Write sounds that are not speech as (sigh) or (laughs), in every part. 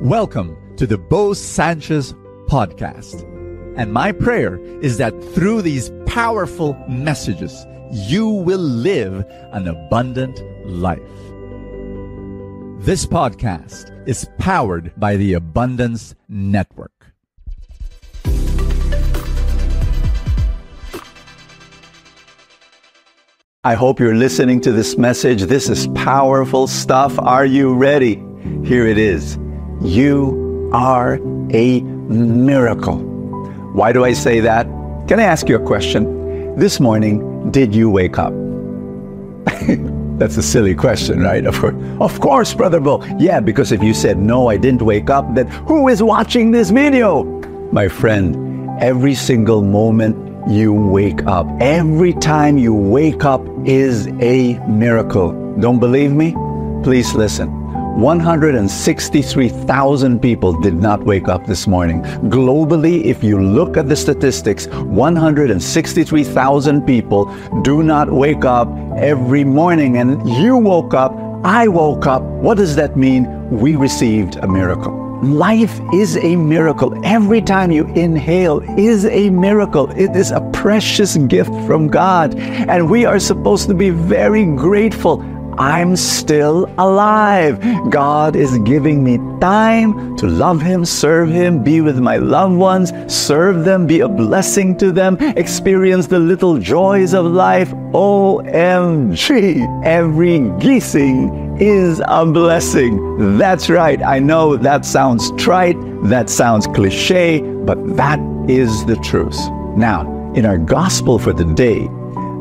Welcome to the Bo Sanchez podcast. And my prayer is that through these powerful messages, you will live an abundant life. This podcast is powered by the Abundance Network. I hope you're listening to this message. This is powerful stuff. Are you ready? Here it is. You are a miracle. Why do I say that? Can I ask you a question? This morning, did you wake up? (laughs) That's a silly question, right? Of course, of course, Brother Bo. Yeah, because if you said, no, I didn't wake up, then who is watching this video? My friend, every single moment you wake up, every time you wake up is a miracle. Don't believe me? Please listen. 163,000 people did not wake up this morning. Globally, if you look at the statistics, 163,000 people do not wake up every morning. And you woke up, I woke up. What does that mean? We received a miracle. Life is a miracle. Every time you inhale is a miracle. It is a precious gift from God. And we are supposed to be very grateful. I'm still alive. God is giving me time to love Him, serve Him, be with my loved ones, serve them, be a blessing to them, experience the little joys of life. OMG. Every gising is a blessing. That's right. I know that sounds trite, that sounds cliche, but that is the truth. Now, in our gospel for the day,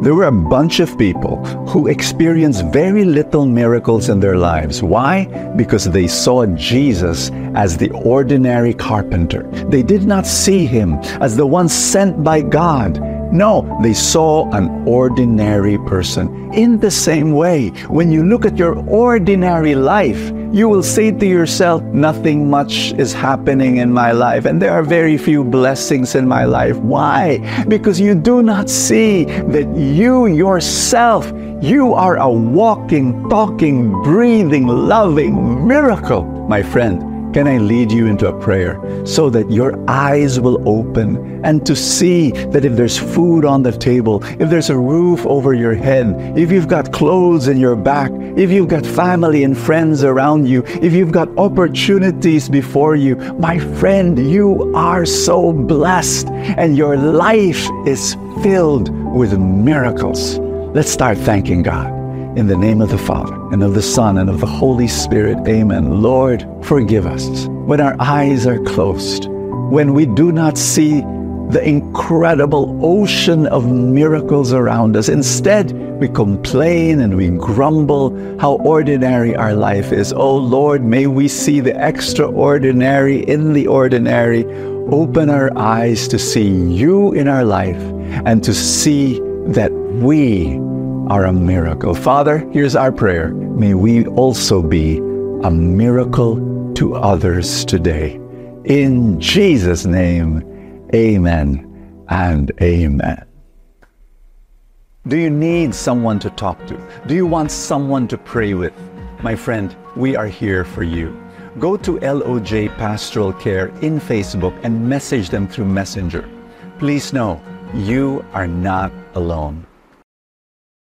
there were a bunch of people who experienced very little miracles in their lives. Why? Because they saw Jesus as the ordinary carpenter. They did not see him as the one sent by God. No, they saw an ordinary person. In the same way, when you look at your ordinary life, you will say to yourself, nothing much is happening in my life, and there are very few blessings in my life. Why? Because you do not see that you yourself, you are a walking, talking, breathing, loving miracle, my friend. Can I lead you into a prayer so that your eyes will open and to see that if there's food on the table, if there's a roof over your head, if you've got clothes in your back, if you've got family and friends around you, if you've got opportunities before you, my friend, you are so blessed and your life is filled with miracles. Let's start thanking God. In the name of the Father, and of the Son, and of the Holy Spirit, amen. Lord, forgive us when our eyes are closed, when we do not see the incredible ocean of miracles around us. Instead, we complain and we grumble how ordinary our life is. Oh Lord, may we see the extraordinary in the ordinary. Open our eyes to see you in our life and to see that we are a miracle. Father, here's our prayer. May we also be a miracle to others today. In Jesus' name, amen and amen. Do you need someone to talk to? Do you want someone to pray with? My friend, we are here for you. Go to LOJ Pastoral Care in Facebook and message them through Messenger. Please know you are not alone.